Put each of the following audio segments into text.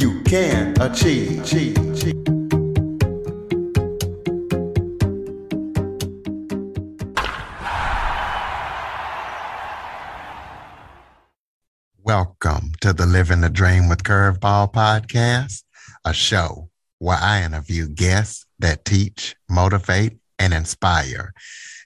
you can achieve. Welcome to the Living the Dream with Curveball podcast, a show where I interview guests that teach, motivate, and inspire.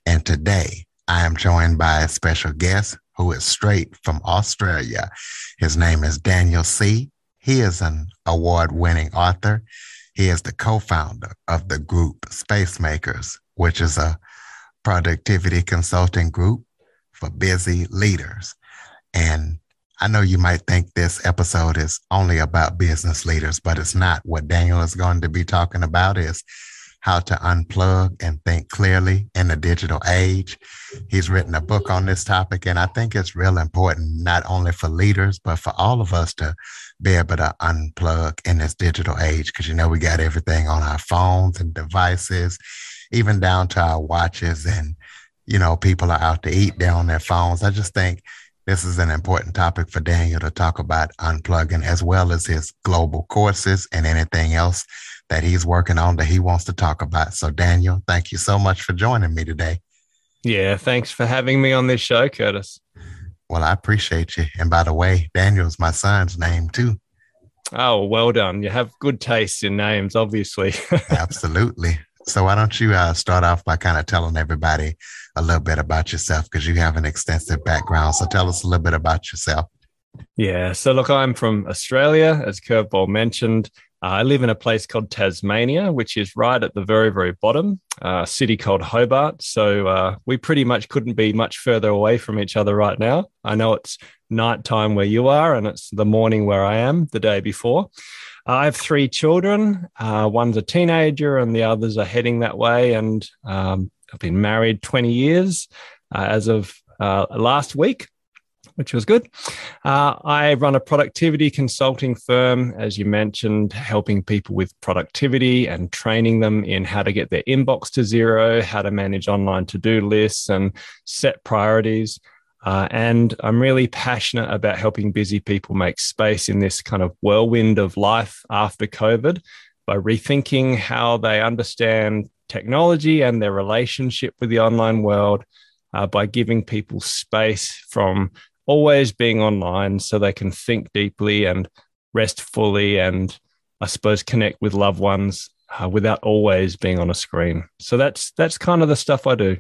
And today I am joined by a special guest who is straight from Australia. His name is Daniel Sih. He is an award winning author. He is the co founder of the group Space Makers, which is a productivity consulting group for busy leaders. And I know you might think this episode is only about business leaders, but it's not. What Daniel is going to be talking about is how to unplug and think clearly in the digital age. He's written a book on this topic, and I think it's real important, not only for leaders, but for all of us to be able to unplug in this digital age. Because, you know, we got everything on our phones and devices, even down to our watches. And, you know, people are out to eat, they're on their phones. I just think this is an important topic for Daniel to talk about unplugging, as well as his global courses and anything else that he's working on that he wants to talk about. So, Daniel, thank you so much for joining me today. Yeah, thanks for having me on this show, Curtis. Well, I appreciate you. And by the way, Daniel's my son's name too. Oh, well done. You have good taste in names, obviously. Absolutely. So, why don't you uh, start off by kind of telling everybody a little bit about yourself because you have an extensive background. So, tell us a little bit about yourself. Yeah. So, look, I'm from Australia, as Curveball mentioned. Uh, I live in a place called Tasmania, which is right at the very, very bottom, uh, a city called Hobart. So uh, we pretty much couldn't be much further away from each other right now. I know it's nighttime where you are, and it's the morning where I am the day before. I have three children. Uh, one's a teenager, and the others are heading that way. And um, I've been married 20 years uh, as of uh, last week which was good. Uh, I run a productivity consulting firm, as you mentioned, helping people with productivity and training them in how to get their inbox to zero, how to manage online to do lists and set priorities. Uh, and I'm really passionate about helping busy people make space in this kind of whirlwind of life after COVID by rethinking how they understand technology and their relationship with the online world. Uh, by giving people space from always being online so they can think deeply and rest fully and I suppose connect with loved ones uh, without always being on a screen. So that's that's kind of the stuff I do.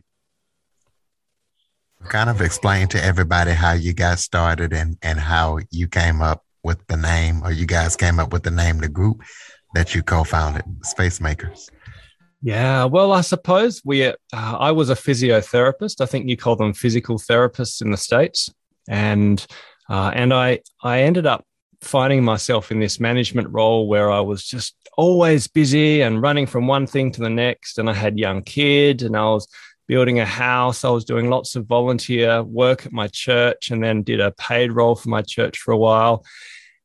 Kind of explain to everybody how you got started and and how you came up with the name, or you guys came up with the name, the group that you co-founded, Space Makers. Yeah, well, I suppose we. Uh, I was a physiotherapist. I think you call them physical therapists in the states and uh, and I I ended up finding myself in this management role where I was just always busy and running from one thing to the next. And I had young kids, and I was building a house. I was doing lots of volunteer work at my church, and then did a paid role for my church for a while.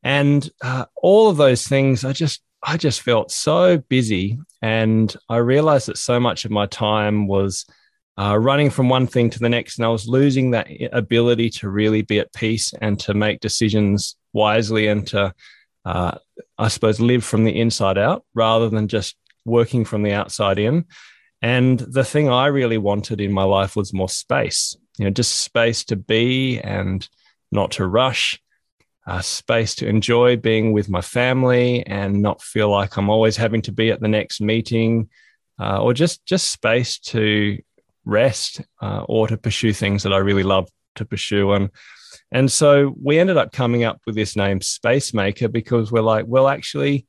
And uh, all of those things, I just I just felt so busy, and I realized that so much of my time was uh, running from one thing to the next. And I was losing that ability to really be at peace and to make decisions wisely and to, uh, I suppose, live from the inside out rather than just working from the outside in. And the thing I really wanted in my life was more space, you know, just space to be and not to rush, uh, space to enjoy being with my family and not feel like I'm always having to be at the next meeting, uh, or just just space to rest uh, or to pursue things that I really love to pursue. And and so we ended up coming up with this name Space Maker because we're like, well, actually,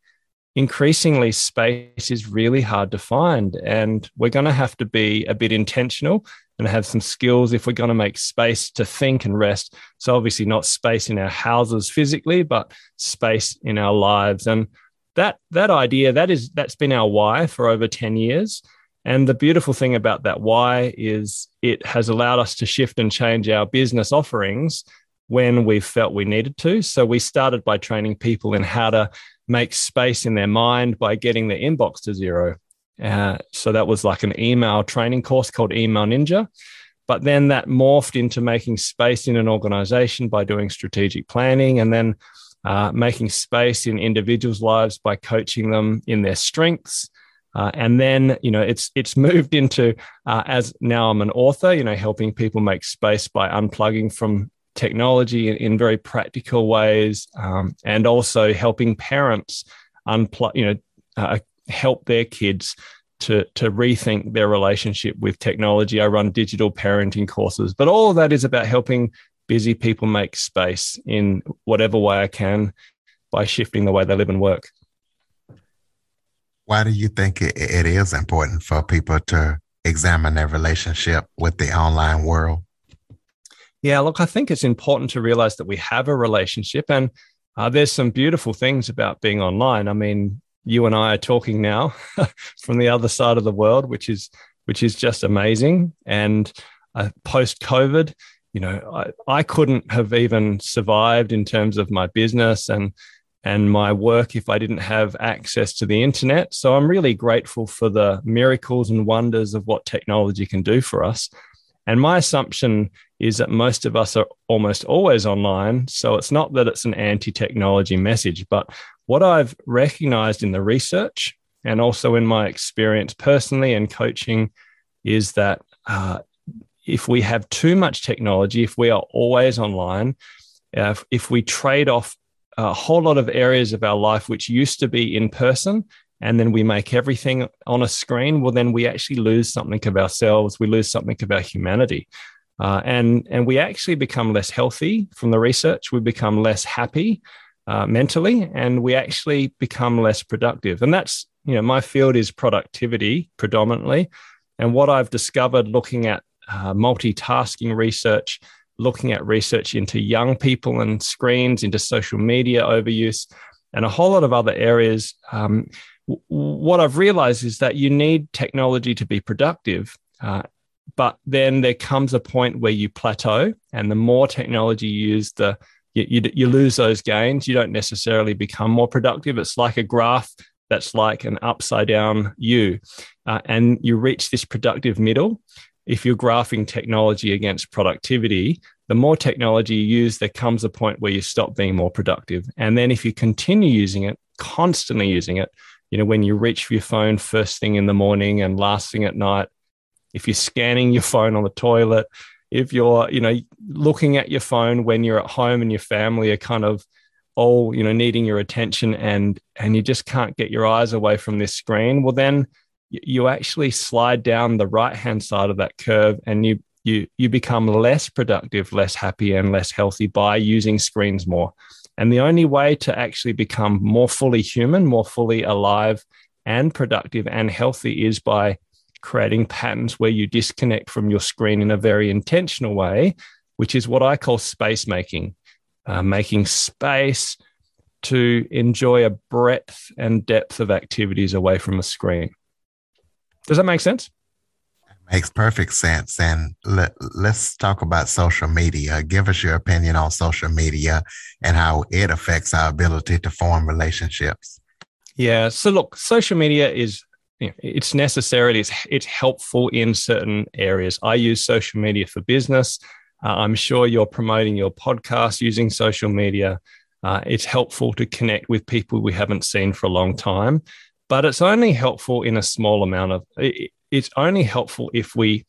increasingly space is really hard to find, and we're going to have to be a bit intentional and have some skills if we're going to make space to think and rest. So, obviously, not space in our houses physically, but space in our lives. And that that idea that is that's been our why for over 10 years. And the beautiful thing about that why is it has allowed us to shift and change our business offerings when we felt we needed to. So we started by training people in how to make space in their mind by getting their inbox to zero. Uh, so that was like an email training course called Email Ninja. But then that morphed into making space in an organization by doing strategic planning and then uh, making space in individuals' lives by coaching them in their strengths uh, and then, you know, it's it's moved into uh, as now I'm an author, you know, helping people make space by unplugging from technology in, in very practical ways, um, and also helping parents unplug, you know, uh, help their kids to to rethink their relationship with technology. I run digital parenting courses, but all of that is about helping busy people make space in whatever way I can by shifting the way they live and work. Why do you think it, it is important for people to examine their relationship with the online world? Yeah, look, I think it's important to realize that we have a relationship, and uh, there's some beautiful things about being online. I mean, you and I are talking now from the other side of the world, which is which is just amazing. And uh, post COVID, you know, I, I couldn't have even survived in terms of my business and and my work if I didn't have access to the internet. So I'm really grateful for the miracles and wonders of what technology can do for us. And my assumption is that most of us are almost always online. So it's not that it's an anti technology message, but what I've recognized in the research and also in my experience personally and coaching is that uh, if we have too much technology, if we are always online, uh, if, if we trade off a whole lot of areas of our life which used to be in person and then we make everything on a screen well then we actually lose something of ourselves we lose something of our humanity. Uh, and and we actually become less healthy from the research we become less happy uh, mentally and we actually become less productive. And that's you know my field is productivity predominantly. And what i've discovered looking at uh, multitasking research looking at research into young people and screens, into social media overuse, and a whole lot of other areas. Um, what I've realized is that you need technology to be productive. Uh, but then there comes a point where you plateau, and the more technology you use, the you, you, you lose those gains. You don't necessarily become more productive. It's like a graph that's like an upside down U, uh, and you reach this productive middle if you're graphing technology against productivity, the more technology you use, there comes a point where you stop being more productive. And then if you continue using it, constantly using it, you know, when you reach for your phone first thing in the morning and last thing at night, if you're scanning your phone on the toilet, if you're, you know, looking at your phone when you're at home and your family are kind of all, you know, needing your attention and and you just can't get your eyes away from this screen, well then you actually slide down the right hand side of that curve and you you you become less productive less happy and less healthy by using screens more. And the only way to actually become more fully human more fully alive and productive and healthy is by creating patterns where you disconnect from your screen in a very intentional way which is what i call space making uh, making space to enjoy a breadth and depth of activities away from a screen does that make sense? Makes perfect sense. And let, let's talk about social media. Give us your opinion on social media and how it affects our ability to form relationships. Yeah. So look, social media is you know, it's necessarily it's, it's helpful in certain areas. I use social media for business. Uh, I'm sure you're promoting your podcast using social media. Uh, it's helpful to connect with people we haven't seen for a long time but it's only helpful in a small amount of it's only helpful if we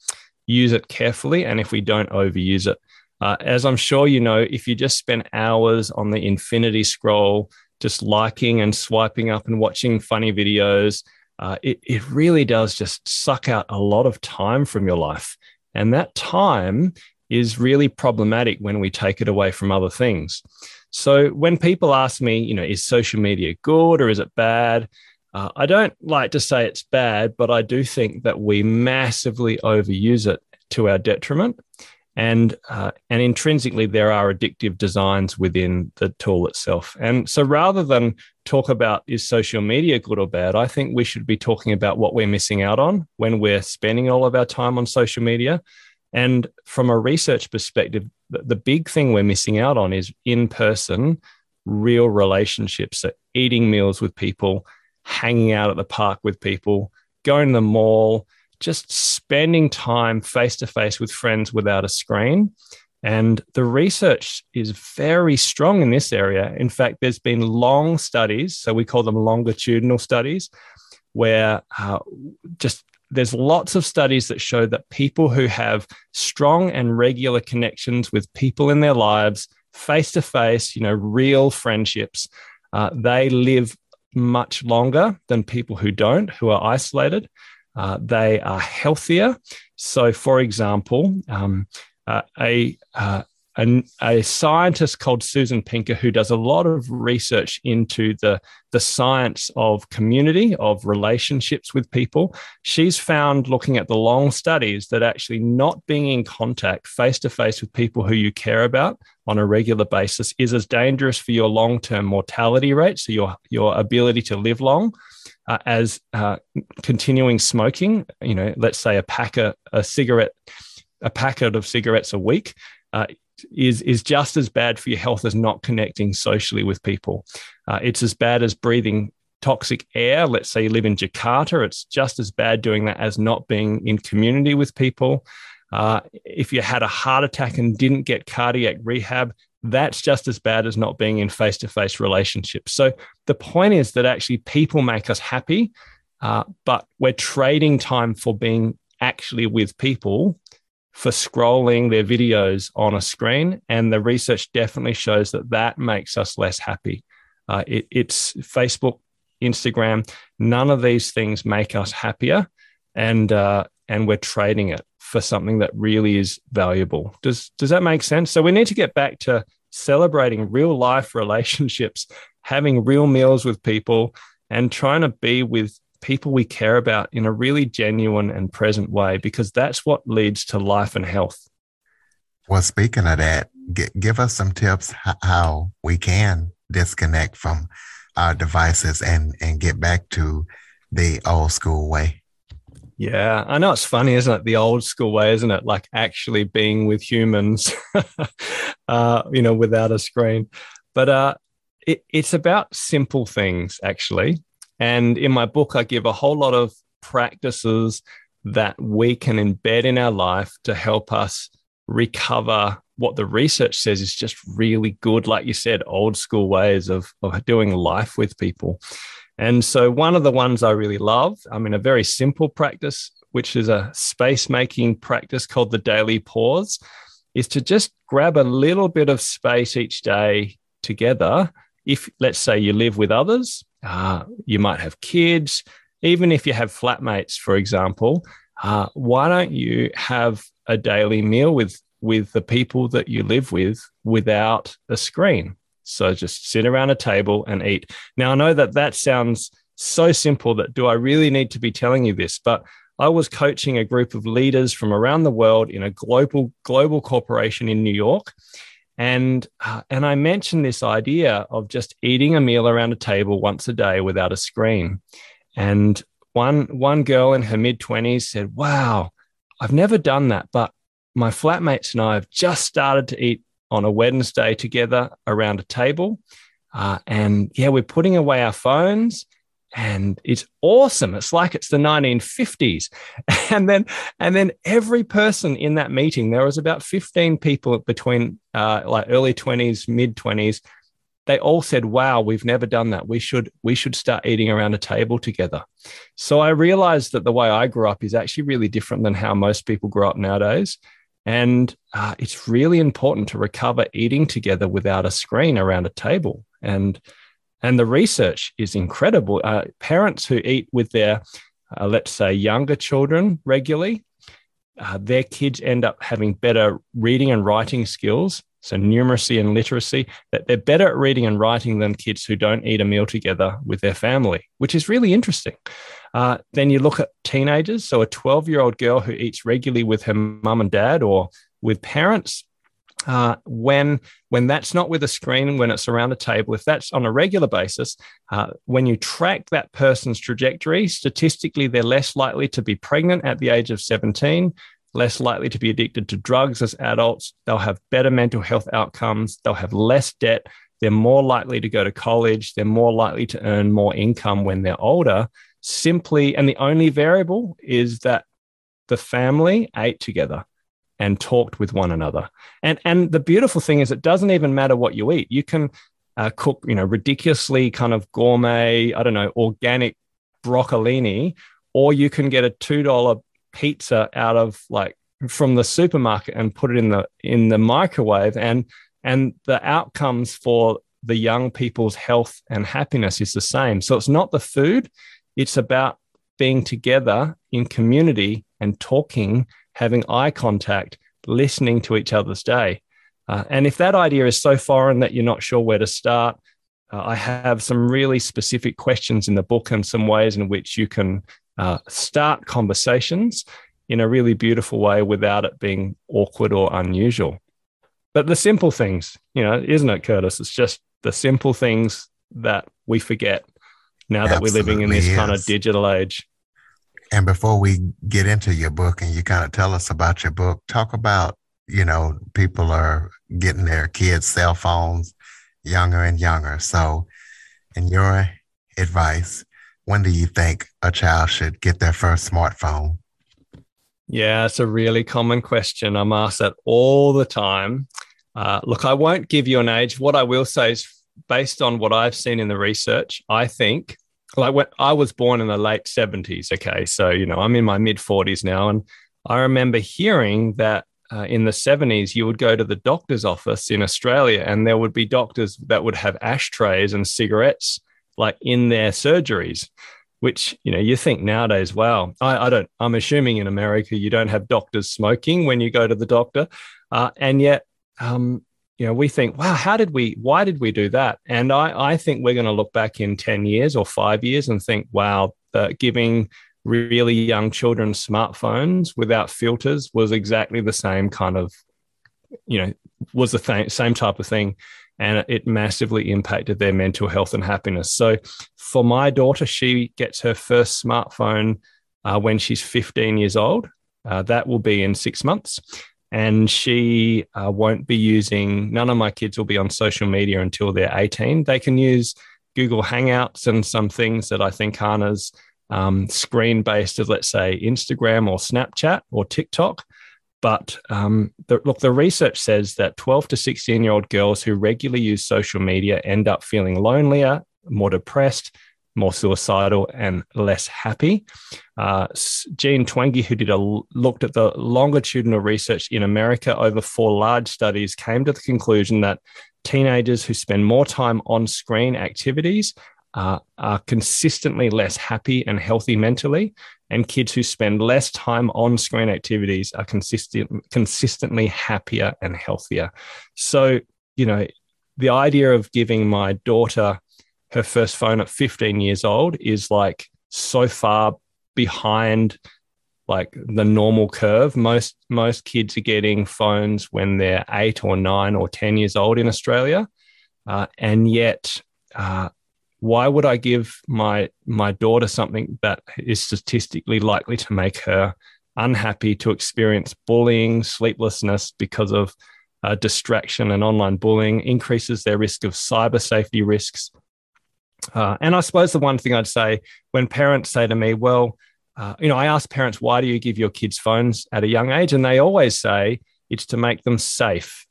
use it carefully and if we don't overuse it. Uh, as i'm sure you know if you just spend hours on the infinity scroll just liking and swiping up and watching funny videos uh, it, it really does just suck out a lot of time from your life. And that time is really problematic when we take it away from other things. So when people ask me you know is social media good or is it bad uh, I don't like to say it's bad, but I do think that we massively overuse it. to our detriment. And, uh, and intrinsically, there are addictive designs within the tool itself. And so rather than talk about is social media good or bad, I think we should be talking about what we're missing out on when we're spending all of our time on social media. And from a research perspective, the, big thing we're missing out on is in person, real relationships. So eating meals with people, hanging out at the park with people, going to the mall, just spending time face to face with friends without a screen. And the research is very strong in this area. In fact, there's been long studies, so we call them longitudinal studies, where uh, just there's lots of studies that show that people who have strong and regular connections with people in their lives, face to face, you know, real friendships, uh, they live much longer than people who don't, who are isolated. Uh, they are healthier. So, for example, um, uh, a, uh, a, a, scientist called Susan Pinker, who does a lot of research into the, the science of community, of relationships with people, she's found looking at the long studies that actually not being in contact face to face with people who you care about on a regular basis is as dangerous for your long term mortality rate, so your, your ability to live long uh, as uh, continuing smoking, you know, let's say a pack of, a cigarette, a packet of cigarettes a week, uh, is is just as bad for your health as not connecting socially with people. Uh, it's as bad as breathing toxic air. Let's say you live in Jakarta, it's just as bad doing that as not being in community with people. Uh, if you had a heart attack and didn't get cardiac rehab, that's just as bad as not being in face to face relationships. So the point is that actually people make us happy, uh, but we're trading time for being actually with people for scrolling their videos on a screen. And the research definitely shows that that makes us less happy. Uh, it, it's Facebook, Instagram, none of these things make us happier. And, uh, and we're trading it for something that really is valuable. Does does that make sense? So we need to get back to celebrating real life relationships, having real meals with people, and trying to be with people we care about in a really genuine and present way, because that's what leads to life and health. Well, speaking of that, give us some tips how we can disconnect from our devices and and get back to the old school way. Yeah, I know it's funny, isn't it? The old school way, isn't it? Like actually being with humans, uh, you know, without a screen. But uh, it, it's about simple things, actually. And in my book, I give a whole lot of practices that we can embed in our life to help us recover what the research says is just really good, like you said, old school ways of, of doing life with people. And so, one of the ones I really love, I mean, a very simple practice, which is a space making practice called the daily pause, is to just grab a little bit of space each day together. If, let's say, you live with others, uh, you might have kids, even if you have flatmates, for example, uh, why don't you have a daily meal with with the people that you live with without a screen? So just sit around a table and eat. Now, I know that that sounds so simple that do I really need to be telling you this? But I was coaching a group of leaders from around the world in a global global corporation in New York. And, uh, and I mentioned this idea of just eating a meal around a table once a day without a screen. And one, one girl in her mid 20s said, Wow, I've never done that, but my flatmates and I have just started to eat on a Wednesday together around a table. Uh, and yeah, we're putting away our phones and it's awesome. It's like it's the 1950s. And then, and then every person in that meeting, there was about 15 people between uh, like early 20s, mid 20s. They all said, "Wow, we've never done that. We should, we should start eating around a table together." So I realized that the way I grew up is actually really different than how most people grow up nowadays. And uh, it's really important to recover eating together without a screen around a table. And and the research is incredible. Uh, parents who eat with their, uh, let's say, younger children regularly, uh, their kids end up having better reading and writing skills so numeracy and literacy, that they're better at reading and writing than kids who don't eat a meal together with their family, which is really interesting. Uh, then you look at teenagers. So a 12 year old girl who eats regularly with her mum and dad or with parents, uh, when when that's not with a screen, when it's around a table, if that's on a regular basis, uh, when you track that person's trajectory, statistically, they're less likely to be pregnant at the age of 17, less likely to be addicted to drugs as adults. They'll have better mental health outcomes. They'll have less debt. They're more likely to go to college. They're more likely to earn more income when they're older. Simply, and the only variable is that the family ate together and talked with one another. And and the beautiful thing is, it doesn't even matter what you eat. You can uh, cook, you know, ridiculously kind of gourmet, I don't know, organic broccolini, or you can get a two dollar pizza out of like from the supermarket and put it in the in the microwave and and the outcomes for the young people's health and happiness is the same so it's not the food it's about being together in community and talking having eye contact listening to each other's day uh, and if that idea is so foreign that you're not sure where to start uh, i have some really specific questions in the book and some ways in which you can uh, start conversations in a really beautiful way without it being awkward or unusual. But the simple things, you know, isn't it, Curtis? It's just the simple things that we forget now that Absolutely we're living in this is. kind of digital age. And before we get into your book and you kind of tell us about your book, talk about, you know, people are getting their kids' cell phones younger and younger. So, in your advice, when do you think a child should get their first smartphone? Yeah, it's a really common question. I'm asked that all the time. Uh, look, I won't give you an age. What I will say is, based on what I've seen in the research, I think, like when I was born in the late 70s. Okay, so you know I'm in my mid 40s now, and I remember hearing that uh, in the 70s, you would go to the doctor's office in Australia, and there would be doctors that would have ashtrays and cigarettes like in their surgeries which you know you think nowadays wow I, I, don't i'm assuming in america you don't have doctors smoking when you go to the doctor uh, and yet um, you know we think wow how did we why did we do that and i, I think we're going to look back in 10 years or five years and think wow the, giving really young children smartphones without filters was exactly the same kind of you know was the th- same type of thing and it massively impacted their mental health and happiness. So, for my daughter, she gets her first smartphone uh, when she's 15 years old. Uh, that will be in six months. And she uh, won't be using, none of my kids will be on social media until they're 18. They can use Google Hangouts and some things that I think as um, screen based as, let's say, Instagram or Snapchat or TikTok. But um, the, look, the research says that 12 to 16 year old girls who regularly use social media end up feeling lonelier, more depressed, more suicidal, and less happy. Uh, Jean Twenge, who did a looked at the longitudinal research in America over four large studies, came to the conclusion that teenagers who spend more time on screen activities uh, are consistently less happy and healthy mentally, and kids who spend less time on screen activities are consistent, consistently happier and healthier. So, you know, the idea of giving my daughter her first phone at 15 years old is like so far behind like the normal curve most most kids are getting phones when they're 8 or 9 or 10 years old in australia uh, and yet uh, why would I give my my daughter something that is statistically likely to make her unhappy, to experience bullying, sleeplessness because of uh, distraction and online bullying, increases their risk of cyber safety risks. Uh, and I suppose the one thing I'd say when parents say to me, well, uh, you know, I ask parents, why do you give your kids phones at a young age? And they always say it's to make them safe.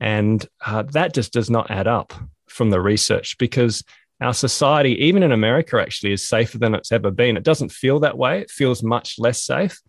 And uh, that just does not add up from the research because our society, even in America, actually is safer than it's ever been. It doesn't feel that way. It feels much less safe.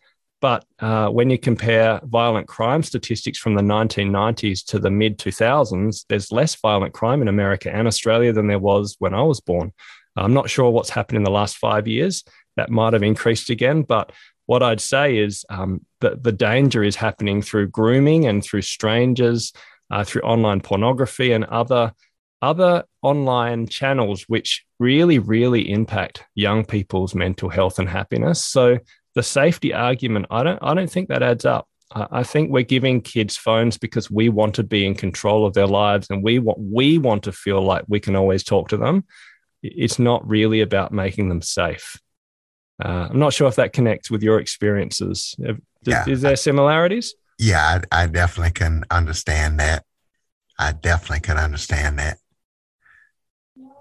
But uh, when you compare violent crime statistics from the 1990s to the mid 2000s, there's less violent crime in America and Australia than there was when I was born. I'm not sure what's happened in the last five years. That might have increased again. But what I'd say is um, that the danger is happening through grooming and through strangers uh, through online pornography and other other online channels which really really impact young people's mental health and happiness so the safety argument i don't i don't think that adds up I think we're giving kids phones because we want to be in control of their lives and we want we want to feel like we can always talk to them. It's not really about making them safe. Uh, I'm not sure if that connects with your experiences. yeah, is there similarities? Yeah, I, I definitely can understand that. I definitely can understand that.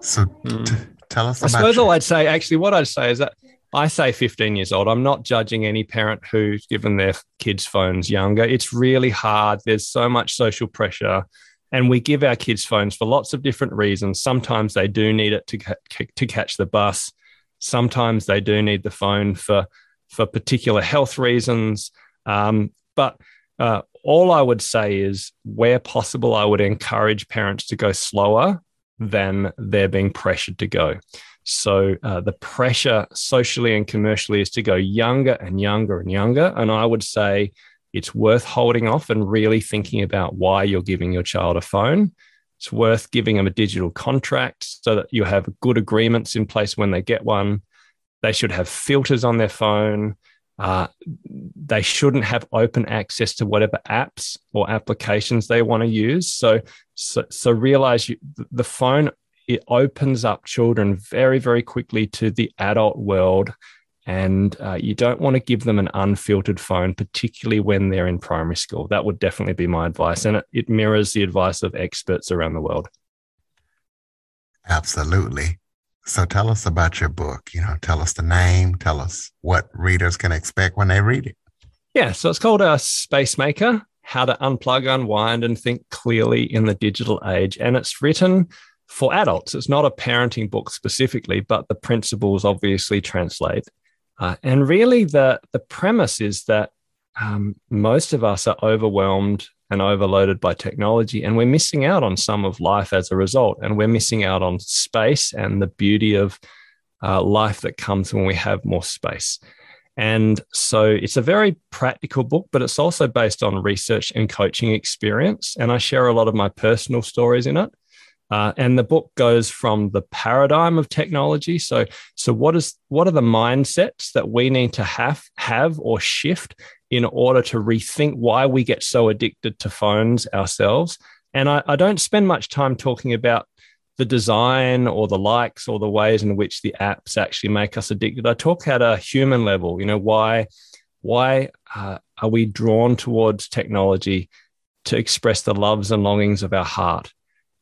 So mm. t- tell us. I suppose all I'd say, actually, what I'd say is that I say 15 years old. I'm not judging any parent who's given their kids phones younger. It's really hard. There's so much social pressure. And we give our kids phones for lots of different reasons. Sometimes they do need it to, to catch the bus. Sometimes they do need the phone for, for particular health reasons. Um, but uh, all I would say is, where possible, I would encourage parents to go slower than they're being pressured to go. So uh, the pressure socially and commercially is to go younger and younger and younger. And I would say it's worth holding off and really thinking about why you're giving your child a phone. It's worth giving them a digital contract so that you have good agreements in place when they get one. They should have filters on their phone. Uh, they shouldn't have open access to whatever apps or applications they want to use. So, so, so realize you, the phone it opens up children very, very quickly to the adult world. And uh, you don't want to give them an unfiltered phone, particularly when they're in primary school. That would definitely be my advice. And it, it mirrors the advice of experts around the world. Absolutely. So tell us about your book. You know, tell us the name, tell us what readers can expect when they read it. Yeah, so it's called a uh, Space Maker How to Unplug, Unwind, and Think Clearly in the Digital Age. And it's written for adults. It's not a parenting book specifically, but the principles obviously translate. Uh, and really, the, the premise is that um, most of us are overwhelmed and overloaded by technology, and we're missing out on some of life as a result. And we're missing out on space and the beauty of uh, life that comes when we have more space. And so it's a very practical book, but it's also based on research and coaching experience. And I share a lot of my personal stories in it. Uh, and the book goes from the paradigm of technology. So, so what is what are the mindsets that we need to have have or shift in order to rethink why we get so addicted to phones ourselves? And I, I don't spend much time talking about the design or the likes or the ways in which the apps actually make us addicted. I talk at a human level. You know why why uh, are we drawn towards technology to express the loves and longings of our heart?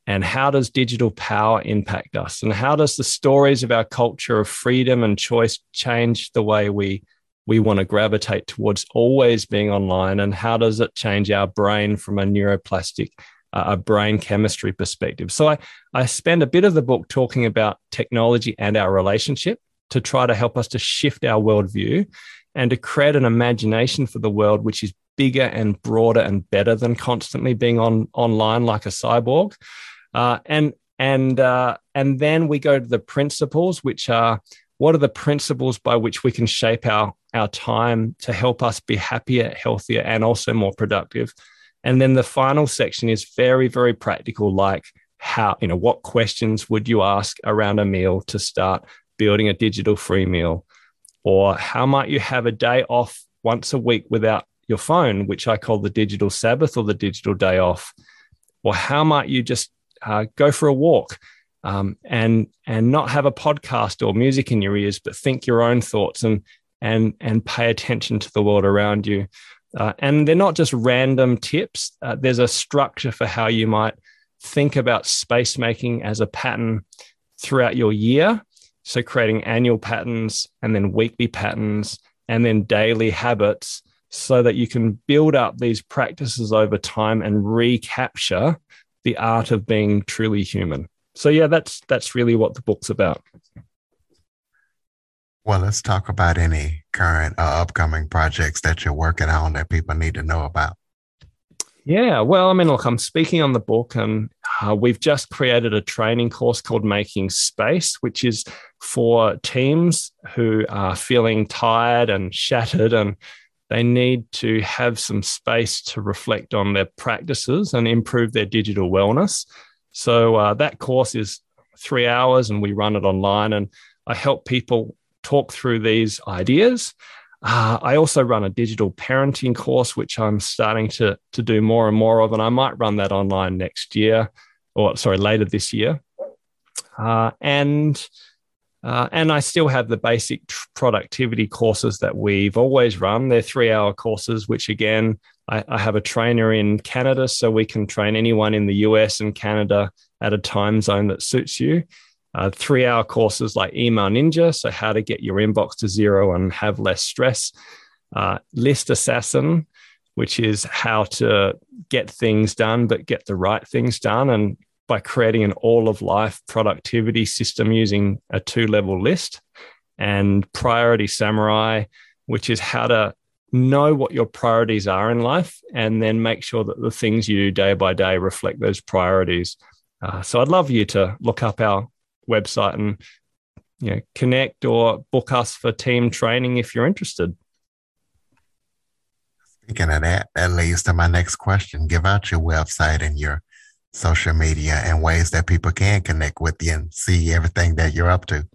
And how does digital power impact us? And how does the stories of our culture of freedom and choice change the way we we want to gravitate towards always being online? And how does it change our brain from a neuroplastic uh, a brain chemistry perspective? So i i spend a bit of the book talking about technology and our relationship to try to help us to shift our worldview and to create an imagination for the world which is bigger and broader and better than constantly being on online like a cyborg uh, and and uh, and then we go to the principles, which are what are the principles by which we can shape our our time to help us be happier, healthier, and also more productive. And then the final section is very, very practical, like how, you know, what questions would you ask around a meal to start building a digital free meal? Or how might you have a day off once a week without your phone, which I call the digital Sabbath or the digital day off? Or how might you just uh, go for a walk um, and and not have a podcast or music in your ears, but think your own thoughts and and and pay attention to the world around you. Uh, and they're not just random tips. Uh, there's a structure for how you might think about space making as a pattern throughout your year. So creating annual patterns and then weekly patterns and then daily habits so that you can build up these practices over time and recapture the art of being truly human. So yeah, that's that's really what the book's about. Well, let's talk about any current uh, upcoming projects that you're working on that people need to know about. Yeah, well, I mean, look, I'm speaking on the book, and uh, we've just created a training course called Making Space, which is for teams who are feeling tired and shattered and they need to have some space to reflect on their practices and improve their digital wellness. So uh, that course is three hours and we run it online. And I help people talk through these ideas. Uh, I also run a digital parenting course, which I'm starting to, to do more and more of. And I might run that online next year, or sorry, later this year. Uh, and uh, and I still have the basic productivity courses that we've always run. They're three hour courses, which again, I, I, have a trainer in Canada, so we can train anyone in the US and Canada at a time zone that suits you. Uh, three hour courses like Email Ninja, so how to get your inbox to zero and have less stress. Uh, List Assassin, which is how to get things done, but get the right things done. And by creating an all of life productivity system using a two level list and priority samurai, which is how to know what your priorities are in life and then make sure that the things you do day by day reflect those priorities. Uh, so I'd love you to look up our website and you know connect or book us for team training if you're interested. Speaking of that, that leads to my next question. Give out your website and your social media and ways that people can connect with you and see everything that you're up to?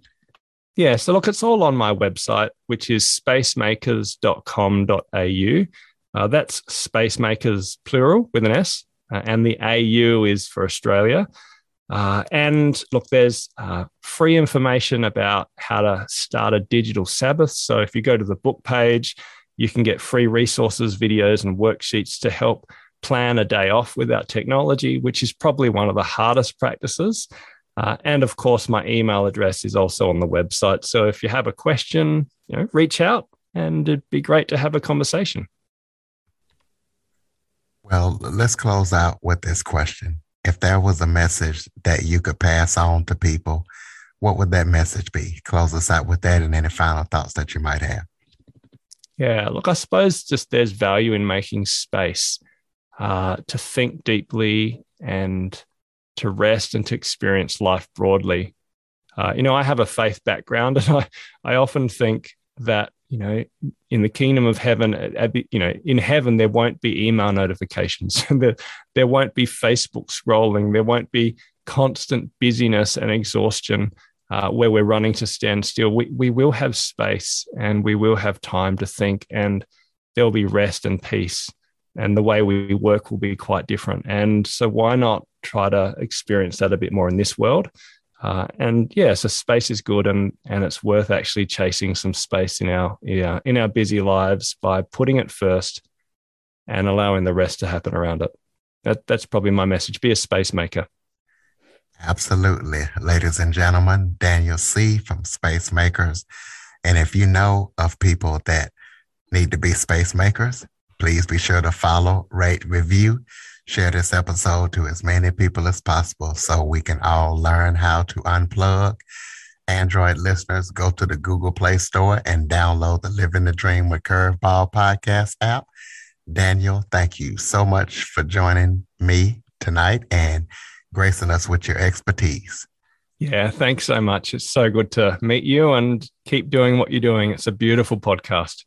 Yeah, so look, it's all on my website, which is spacemakers.com.au. Uh, that's Spacemakers plural with an S, uh, and the AU is for Australia. Uh, and look, there's uh, free information about how to start a digital Sabbath. So if you go to the book page, you can get free resources, videos, and worksheets to help plan a day off without technology, which is probably one of the hardest practices. Uh, and of course, my email address is also on the website. So if you have a question, you know, reach out and it'd be great to have a conversation. Well, let's close out with this question. If there was a message that you could pass on to people, what would that message be? Close us out with that and any final thoughts that you might have. Yeah, look, I suppose just there's value in making space uh, to think deeply and to rest and to experience life broadly. Uh, you know, I have a faith background, and I, I often think that you know, in the kingdom of heaven, you know, in heaven there won't be email notifications, there there won't be Facebook scrolling, there won't be constant busyness and exhaustion. Uh, where we're running to stand still, we, we will have space and we will have time to think, and there'll be rest and peace and the way we work will be quite different. And so, why not try to experience that a bit more in this world? Uh, and yeah, so space is good, and and it's worth actually chasing some space in our yeah in our busy lives by putting it first and allowing the rest to happen around it. That that's probably my message. Be a space maker. Absolutely, ladies and gentlemen, Daniel Sih. from Space Makers. And if you know of people that need to be space makers, Please be sure to follow, rate, review, share this episode to as many people as possible so we can all learn how to unplug. Android listeners, go to the Google Play Store and download the Living the Dream with Curveball podcast app. Daniel, thank you so much for joining me tonight and gracing us with your expertise. Yeah, thanks so much. It's so good to meet you and keep doing what you're doing. It's a beautiful podcast.